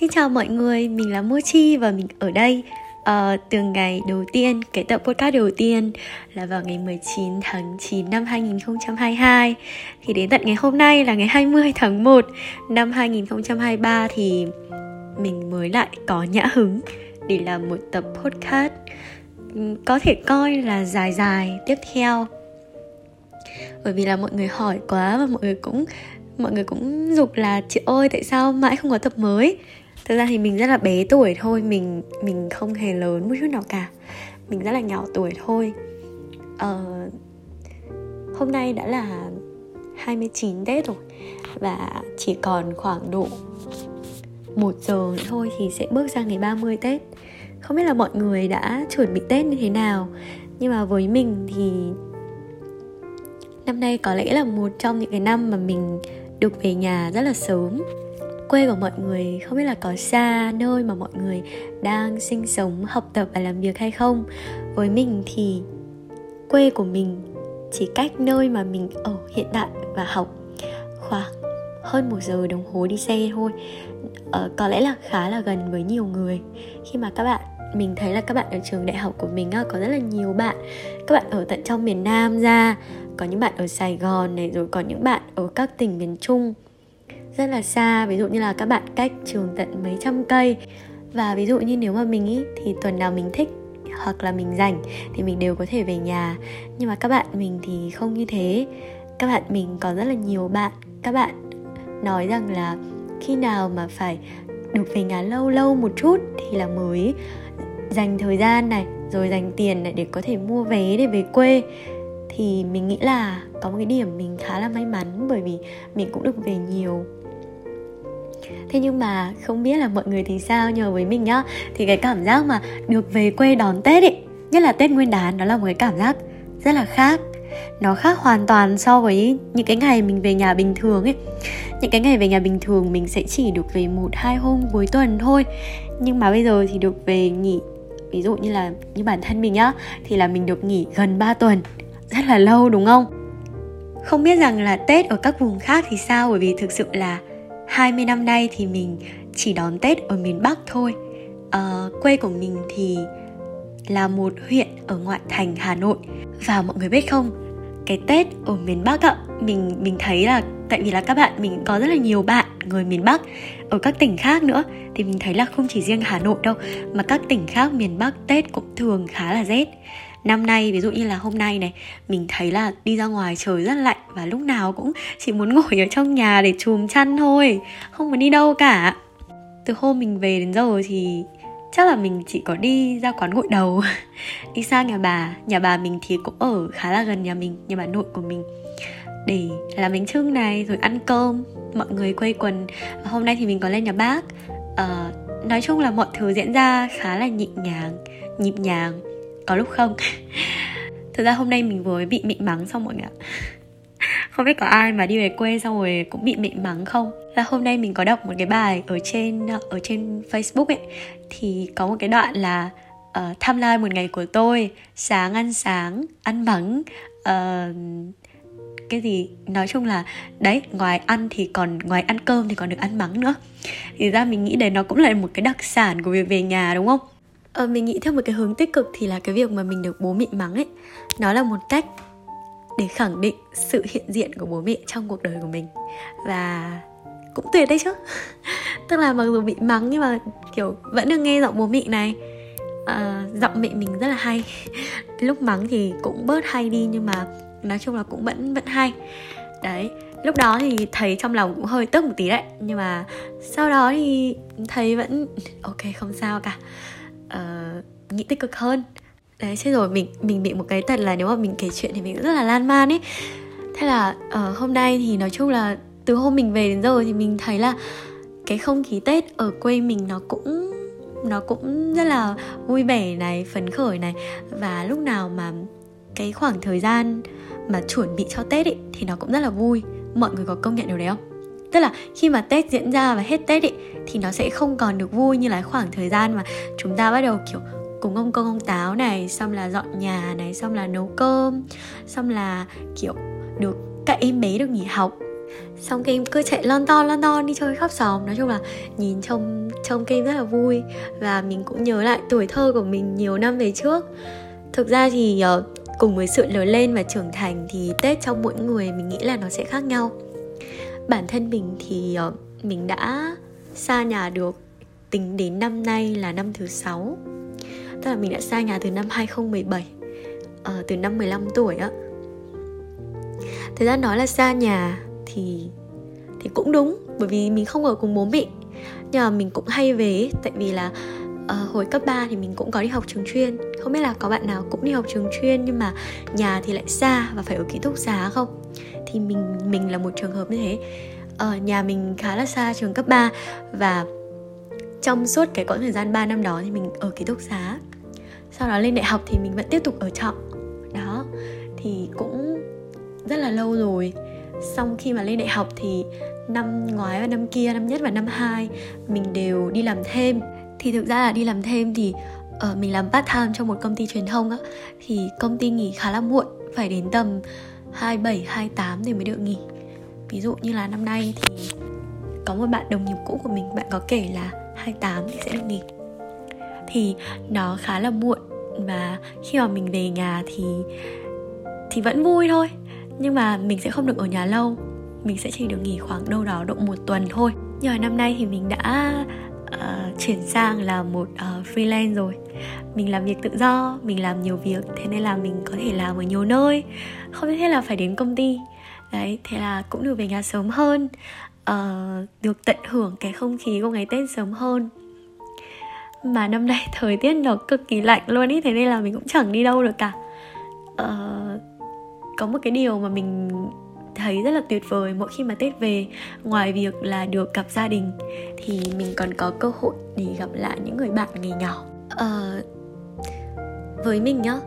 Xin chào mọi người, mình là Mochi và mình ở đây uh, từ ngày đầu tiên, cái tập podcast đầu tiên là vào ngày 19 tháng 9 năm 2022 Thì đến tận ngày hôm nay là ngày 20 tháng 1 năm 2023 thì mình mới lại có nhã hứng để làm một tập podcast ừ, có thể coi là dài dài tiếp theo. Bởi vì là mọi người hỏi quá và mọi người cũng mọi người cũng dục là chị ơi tại sao mãi không có tập mới? Thực ra thì mình rất là bé tuổi thôi mình mình không hề lớn một chút nào cả. Mình rất là nhỏ tuổi thôi. Ờ, hôm nay đã là 29 Tết rồi và chỉ còn khoảng độ một giờ nữa thôi thì sẽ bước sang ngày 30 Tết. Không biết là mọi người đã chuẩn bị Tết như thế nào nhưng mà với mình thì năm nay có lẽ là một trong những cái năm mà mình được về nhà rất là sớm quê của mọi người không biết là có xa nơi mà mọi người đang sinh sống học tập và làm việc hay không. Với mình thì quê của mình chỉ cách nơi mà mình ở hiện tại và học khoảng hơn một giờ đồng hồ đi xe thôi. Ờ, có lẽ là khá là gần với nhiều người. Khi mà các bạn mình thấy là các bạn ở trường đại học của mình có rất là nhiều bạn. Các bạn ở tận trong miền nam ra có những bạn ở sài gòn này rồi có những bạn ở các tỉnh miền trung rất là xa, ví dụ như là các bạn cách trường tận mấy trăm cây. Và ví dụ như nếu mà mình ý, thì tuần nào mình thích hoặc là mình rảnh thì mình đều có thể về nhà. Nhưng mà các bạn mình thì không như thế. Các bạn mình có rất là nhiều bạn. Các bạn nói rằng là khi nào mà phải được về nhà lâu lâu một chút thì là mới dành thời gian này, rồi dành tiền này để có thể mua vé để về quê. Thì mình nghĩ là có một cái điểm mình khá là may mắn bởi vì mình cũng được về nhiều thế nhưng mà không biết là mọi người thì sao nhờ với mình nhá. Thì cái cảm giác mà được về quê đón tết ấy nhất là tết nguyên đán, đó là một cái cảm giác rất là khác. Nó khác hoàn toàn so với những cái ngày mình về nhà bình thường ấy những cái ngày về nhà bình thường mình sẽ chỉ được về một, hai hôm cuối tuần thôi. Nhưng mà bây giờ thì được về nghỉ, ví dụ như là như bản thân mình nhá, thì là mình được nghỉ gần 3 tuần. Rất là lâu, đúng không? Không biết rằng là tết ở các vùng khác thì sao? Bởi vì thực sự là 20 năm nay thì mình chỉ đón Tết ở miền Bắc thôi. À, Quê của mình thì là một huyện ở ngoại thành Hà Nội. Và mọi người biết không, cái Tết ở miền Bắc ạ Mình mình thấy là tại vì là các bạn mình có rất là nhiều bạn người miền Bắc. Ở các tỉnh khác nữa thì mình thấy là không chỉ riêng Hà Nội đâu mà các tỉnh khác miền Bắc Tết cũng thường khá là rét năm nay ví dụ như là hôm nay này mình thấy là đi ra ngoài trời rất lạnh và lúc nào cũng chỉ muốn ngồi ở trong nhà để chùm chăn thôi không muốn đi đâu cả. Từ hôm mình về đến giờ thì chắc là mình chỉ có đi ra quán gội đầu đi sang nhà bà. Nhà bà mình thì cũng ở khá là gần nhà mình nhà bà nội của mình. Để làm bánh trưng này rồi ăn cơm mọi người quây quần. Hôm nay thì mình có lên nhà bác. Uh, nói chung là mọi thứ diễn ra khá là nhịp nhàng nhịp nhàng có lúc không? Thật ra hôm nay mình vừa bị mịn mắng xong mọi người ạ. Không biết có ai mà đi về quê xong rồi cũng bị mịn mắng không? Là hôm nay mình có đọc một cái bài ở trên ở trên facebook ấy thì có một cái đoạn là uh, tham lai một ngày của tôi sáng ăn sáng ăn mắng. Uh, cái gì? Nói chung là đấy ngoài ăn thì còn ngoài ăn cơm thì còn được ăn mắng nữa. Thì ra mình nghĩ đấy nó cũng là một cái đặc sản của việc về nhà đúng không? Ờ, mình nghĩ theo một cái hướng tích cực thì là cái việc mà mình được bố mẹ mắng ấy nó là một cách để khẳng định sự hiện diện của bố mẹ trong cuộc đời của mình. Và cũng tuyệt đấy chứ. Tức là mặc dù bị mắng nhưng mà kiểu vẫn được nghe giọng bố mẹ này. À, giọng mẹ mình rất là hay. Lúc mắng thì cũng bớt hay đi nhưng mà nói chung là cũng vẫn vẫn hay. Đấy lúc đó thì thấy trong lòng cũng hơi tức một tí đấy. Nhưng mà sau đó thì thấy vẫn ok không sao cả uh, nghĩ tích cực hơn. Đấy thế rồi mình mình bị một cái tật là nếu mà mình kể chuyện thì mình rất là lan man ấy. Thế là uh, hôm nay thì nói chung là từ hôm mình về đến giờ thì mình thấy là cái không khí tết ở quê mình nó cũng nó cũng rất là vui vẻ này phấn khởi này. Và lúc nào mà cái khoảng thời gian mà chuẩn bị cho tết ấy thì nó cũng rất là vui. Mọi người có công nhận điều đấy không? Tức là khi mà tết diễn ra và hết tết ấy thì nó sẽ không còn được vui như là khoảng thời gian mà chúng ta bắt đầu, kiểu, cùng ông công, ông táo này, xong là dọn nhà này, xong là nấu cơm, xong là, kiểu, được các em bé được nghỉ học. Xong game cứ chạy lon ton lon ton đi chơi khắp xóm. Nói chung là nhìn trông trông game rất là vui. Và mình cũng nhớ lại tuổi thơ của mình nhiều năm về trước. Thực ra thì ờ, cùng với sự lớn lên và trưởng thành thì tết trong mỗi người mình nghĩ là nó sẽ khác nhau bản thân mình thì ờ, mình đã xa nhà được tính đến năm nay là năm thứ sáu. Tức là mình đã xa nhà từ năm 2017 à, ờ, từ năm 15 tuổi á. Thời gian nói là xa nhà thì thì cũng đúng bởi vì mình không ở cùng bố mẹ. Nhưng mà mình cũng hay về tại vì là uh, hồi cấp 3 thì mình cũng có đi học trường chuyên. Không biết là có bạn nào cũng đi học trường chuyên nhưng mà nhà thì lại xa và phải ở ký túc xá không? Thì mình mình là một trường hợp như thế. Ở nhà mình khá là xa trường cấp 3 và trong suốt cái quãng thời gian 3 năm đó thì mình ở ký túc xá. Sau đó lên đại học thì mình vẫn tiếp tục ở trọ. Đó thì cũng rất là lâu rồi. Xong khi mà lên đại học thì năm ngoái và năm kia năm nhất và năm hai mình đều đi làm thêm. Thì thực ra là đi làm thêm thì uh, mình làm part time trong một công ty truyền thông á. Thì công ty nghỉ khá là muộn phải đến tầm 27, 28 thì mới được nghỉ. Ví dụ như là năm nay thì có một bạn đồng nghiệp cũ của mình bạn có kể là 28 thì sẽ được nghỉ. Thì nó khá là muộn và khi mà mình về nhà thì thì vẫn vui thôi. Nhưng mà mình sẽ không được ở nhà lâu. Mình sẽ chỉ được nghỉ khoảng đâu đó độ một tuần thôi. Nhưng mà năm nay thì mình đã uh, chuyển sang là một uh, freelance rồi. Mình làm việc tự do mình làm nhiều việc thế nên là mình có thể làm ở nhiều nơi. Không nhất thiết là phải đến công ty. Đấy thế là cũng được về nhà sớm hơn. Uh, được tận hưởng cái không khí của ngày tết sớm hơn. Mà năm nay thời tiết nó cực kỳ lạnh luôn ý thế nên là mình cũng chẳng đi đâu được cả. Uh, có một cái điều mà mình thấy rất là tuyệt vời mỗi khi mà tết về ngoài việc là được gặp gia đình thì mình còn có cơ hội để gặp lại những người bạn ngày nhỏ. Uh, với mình nhá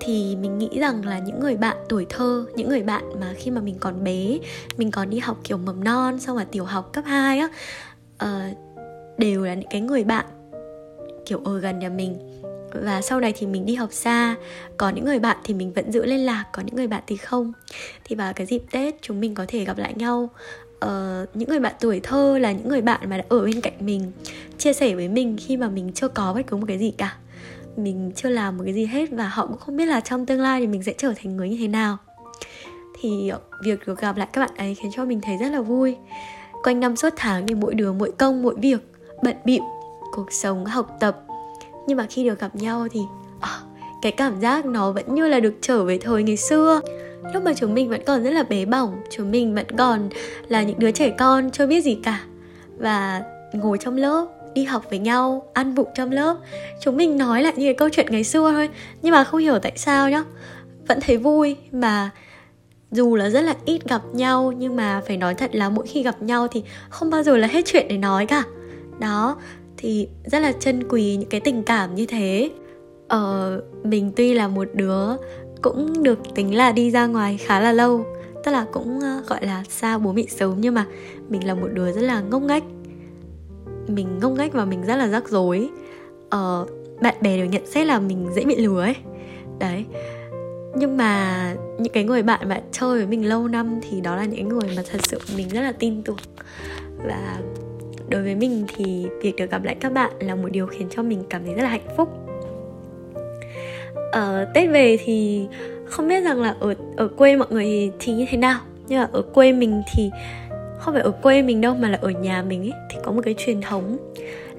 thì mình nghĩ rằng là những người bạn tuổi thơ những người bạn mà khi mà mình còn bé mình còn đi học kiểu mầm non xong là tiểu học cấp 2 á uh, đều là những cái người bạn kiểu ở gần nhà mình và sau này thì mình đi học xa có những người bạn thì mình vẫn giữ liên lạc có những người bạn thì không. Thì vào cái dịp tết chúng mình có thể gặp lại nhau. Uh, những người bạn tuổi thơ là những người bạn mà đã ở bên cạnh mình chia sẻ với mình khi mà mình chưa có bất cứ một cái gì cả. Mình chưa làm một cái gì hết và họ cũng không biết là trong tương lai thì mình sẽ trở thành người như thế nào. Thì việc được gặp lại các bạn ấy khiến cho mình thấy rất là vui. Quanh năm suốt tháng thì mỗi đứa mỗi công mỗi việc bận bịu cuộc sống học tập nhưng mà khi được gặp nhau thì à, cái cảm giác nó vẫn như là được trở về thời ngày xưa. Lúc mà chúng mình vẫn còn rất là bé bỏng chúng mình vẫn còn là những đứa trẻ con chưa biết gì cả. Và ngồi trong lớp đi học với nhau ăn bụng trong lớp chúng mình nói lại những cái câu chuyện ngày xưa thôi. Nhưng mà không hiểu tại sao nhá vẫn thấy vui. Mà dù là rất là ít gặp nhau nhưng mà phải nói thật là mỗi khi gặp nhau thì không bao giờ là hết chuyện để nói cả. Đó thì rất là trân quý những cái tình cảm như thế. Ờ mình tuy là một đứa cũng được tính là đi ra ngoài khá là lâu, tức là cũng ờ, gọi là xa bố mẹ sớm nhưng mà mình là một đứa rất là ngốc nghếch. Mình ngốc nghếch và mình rất là rắc rối. Ờ bạn bè đều nhận xét là mình dễ bị lừa ấy. Đấy. Nhưng mà những cái người bạn mà chơi với mình lâu năm thì đó là những người mà thật sự mình rất là tin tưởng. Và đối với mình thì việc được gặp lại các bạn là một điều khiến cho mình cảm thấy rất là hạnh phúc. Ở tết về thì không biết rằng là ở ở quê mọi người thì, thì như thế nào. Nhưng mà ở quê mình thì không phải ở quê mình đâu mà là ở nhà mình ấy thì có một cái truyền thống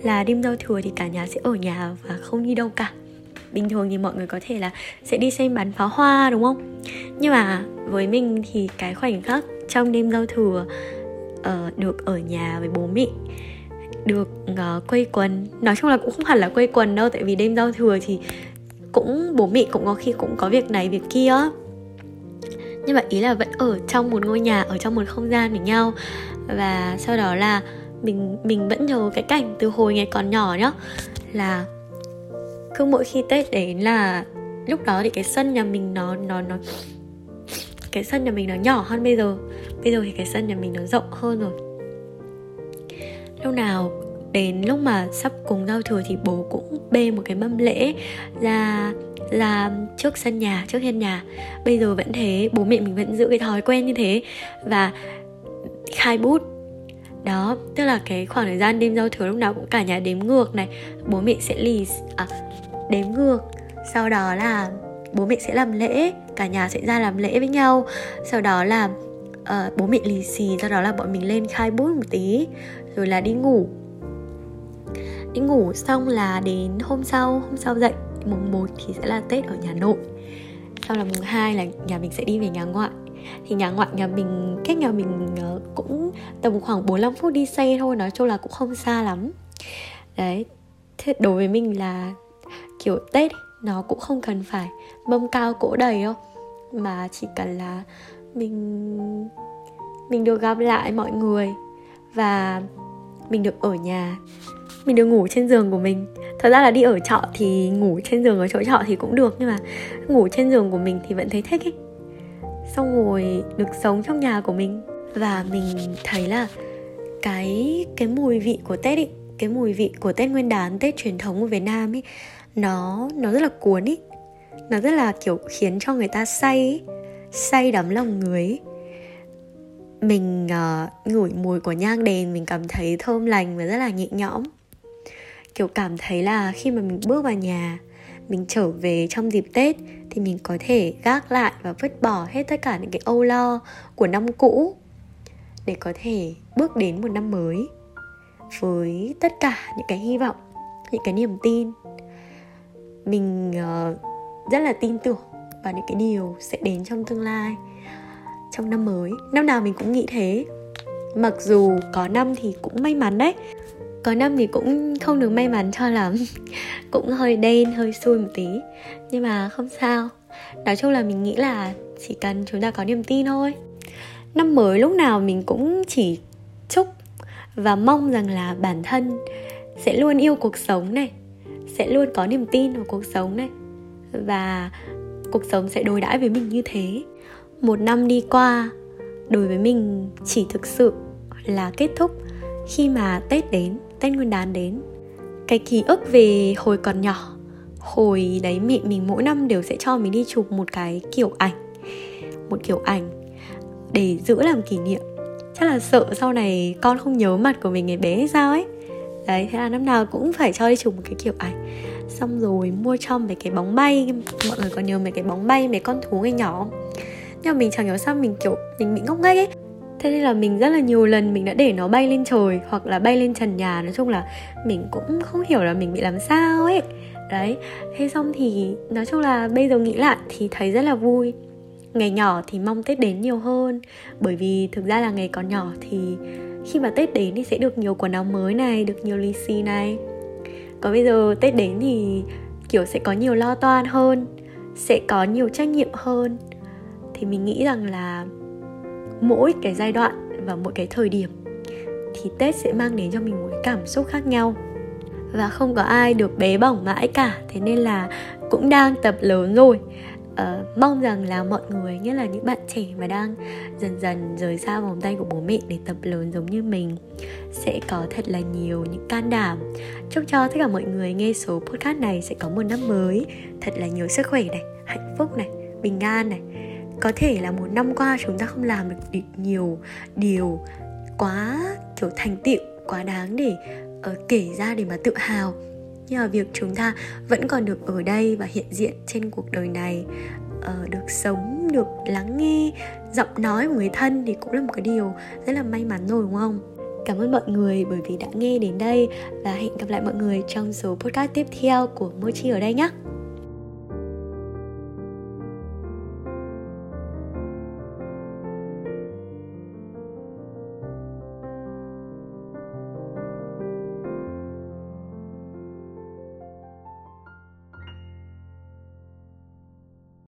là đêm giao thừa thì cả nhà sẽ ở nhà và không đi đâu cả. Bình thường thì mọi người có thể là sẽ đi xem bắn pháo hoa đúng không? Nhưng mà với mình thì cái khoảnh khắc trong đêm giao thừa uh, được ở nhà với bố mẹ được uh, quây quần. Nói chung là cũng không hẳn là quây quần đâu tại vì đêm giao thừa thì cũng bố mẹ cũng có khi cũng có việc này việc kia. Nhưng mà ý là vẫn ở trong một ngôi nhà ở trong một không gian với nhau. Và sau đó là mình mình vẫn nhớ cái cảnh từ hồi ngày còn nhỏ nhá là cứ mỗi khi tết đến là lúc đó thì cái sân nhà mình nó nó nó cái sân nhà mình nó nhỏ hơn bây giờ. Bây giờ thì cái sân nhà mình nó rộng hơn rồi. Lúc nào đến lúc mà sắp cùng giao thừa thì bố cũng bê một cái mâm lễ ra làm trước sân nhà trước hiên nhà. Bây giờ vẫn thế bố mẹ mình vẫn giữ cái thói quen như thế và khai bút. Đó tức là cái khoảng thời gian đêm giao thừa lúc nào cũng cả nhà đếm ngược này. Bố mẹ sẽ lì à, đếm ngược. Sau đó là bố mẹ sẽ làm lễ cả nhà sẽ ra làm lễ với nhau. Sau đó là uh, bố mẹ lì xì sau đó là bọn mình lên khai bút một tí rồi là đi ngủ. Đi ngủ xong là đến hôm sau hôm sau dậy mùng 1 thì sẽ là tết ở nhà nội. Sau là mùng 2 là nhà mình sẽ đi về nhà ngoại. Thì nhà ngoại nhà mình cách nhà mình ờ, cũng tầm khoảng 45 phút đi xe thôi nói chung là cũng không xa lắm. Đấy thế đối với mình là kiểu tết nó cũng không cần phải mâm cao cỗ đầy đâu mà chỉ cần là mình mình được gặp lại mọi người và mình được ở nhà, mình được ngủ trên giường của mình. Thật ra là đi ở trọ thì ngủ trên giường ở chỗ trọ thì cũng được, nhưng mà ngủ trên giường của mình thì vẫn thấy thích ấy. Xong rồi được sống trong nhà của mình. Và mình thấy là cái cái mùi vị của tết ấy, cái mùi vị của tết nguyên đán, tết truyền thống của việt nam ấy, nó nó rất là cuốn ấy nó rất là kiểu khiến cho người ta say say đắm lòng người mình uh, ngửi mùi của nhang đèn mình cảm thấy thơm lành và rất là nhẹ nhõm. Kiểu cảm thấy là khi mà mình bước vào nhà mình trở về trong dịp tết thì mình có thể gác lại và vứt bỏ hết tất cả những cái âu lo của năm cũ để có thể bước đến một năm mới với tất cả những cái hy vọng những cái niềm tin. Mình uh, rất là tin tưởng vào những cái điều sẽ đến trong tương lai, trong năm mới. Năm nào mình cũng nghĩ thế. Mặc dù có năm thì cũng may mắn đấy. Có năm thì cũng không được may mắn cho lắm. Cũng hơi đen, hơi xui một tí. Nhưng mà không sao. Nói chung là mình nghĩ là chỉ cần chúng ta có niềm tin thôi. Năm mới lúc nào mình cũng chỉ chúc và mong rằng là bản thân sẽ luôn yêu cuộc sống này, sẽ luôn có niềm tin vào cuộc sống này và cuộc sống sẽ đối đãi với mình như thế. Một năm đi qua, đối với mình chỉ thực sự là kết thúc. Khi mà tết đến, tết nguyên đán đến, cái ký ức về hồi còn nhỏ, hồi đấy mẹ mình mỗi năm đều sẽ cho mình đi chụp một cái kiểu ảnh, một kiểu ảnh để giữ làm kỷ niệm. Chắc là sợ sau này con không nhớ mặt của mình ngày bé hay sao ấy. Đấy, thế là năm nào cũng phải cho đi chụp một cái kiểu ảnh xong rồi mua cho mấy cái bóng bay. Mọi người có nhớ mấy cái bóng bay, mấy con thú ngày nhỏ không? Nhưng mà mình chẳng hiểu sao mình, kiểu, mình bị ngốc nghếch ấy. Thế nên là mình rất là nhiều lần mình đã để nó bay lên trời hoặc là bay lên trần nhà. Nói chung là mình cũng không hiểu là mình bị làm sao ấy. Đấy, thế xong thì nói chung là bây giờ nghĩ lại thì thấy rất là vui. Ngày nhỏ thì mong tết đến nhiều hơn. Bởi vì thực ra là ngày còn nhỏ thì khi mà tết đến thì sẽ được nhiều quần áo mới này, được nhiều lì xì này còn bây giờ tết đến thì, kiểu, sẽ có nhiều lo toan hơn, sẽ có nhiều trách nhiệm hơn. Thì mình nghĩ rằng là mỗi cái giai đoạn và mỗi cái thời điểm thì tết sẽ mang đến cho mình một cái cảm xúc khác nhau. Và không có ai được bé bỏng mãi cả, thế nên là cũng đang tập lớn rồi uh, mong rằng là mọi người nhất là những bạn trẻ mà đang dần dần rời xa vòng tay của bố mẹ để tập lớn giống như mình sẽ có thật là nhiều những can đảm. Chúc cho tất cả mọi người nghe số podcast này sẽ có một năm mới thật là nhiều sức khỏe này hạnh phúc này bình an này. Có thể là một năm qua chúng ta không làm được nhiều điều quá kiểu thành tựu quá đáng để uh, kể ra để mà tự hào nhờ việc chúng ta vẫn còn được ở đây và hiện diện trên cuộc đời này uh, được sống được lắng nghe giọng nói của người thân thì cũng là một cái điều rất là may mắn rồi đúng không Cảm ơn mọi người bởi vì đã nghe đến đây và hẹn gặp lại mọi người trong số podcast tiếp theo của Mochi ở đây nhé.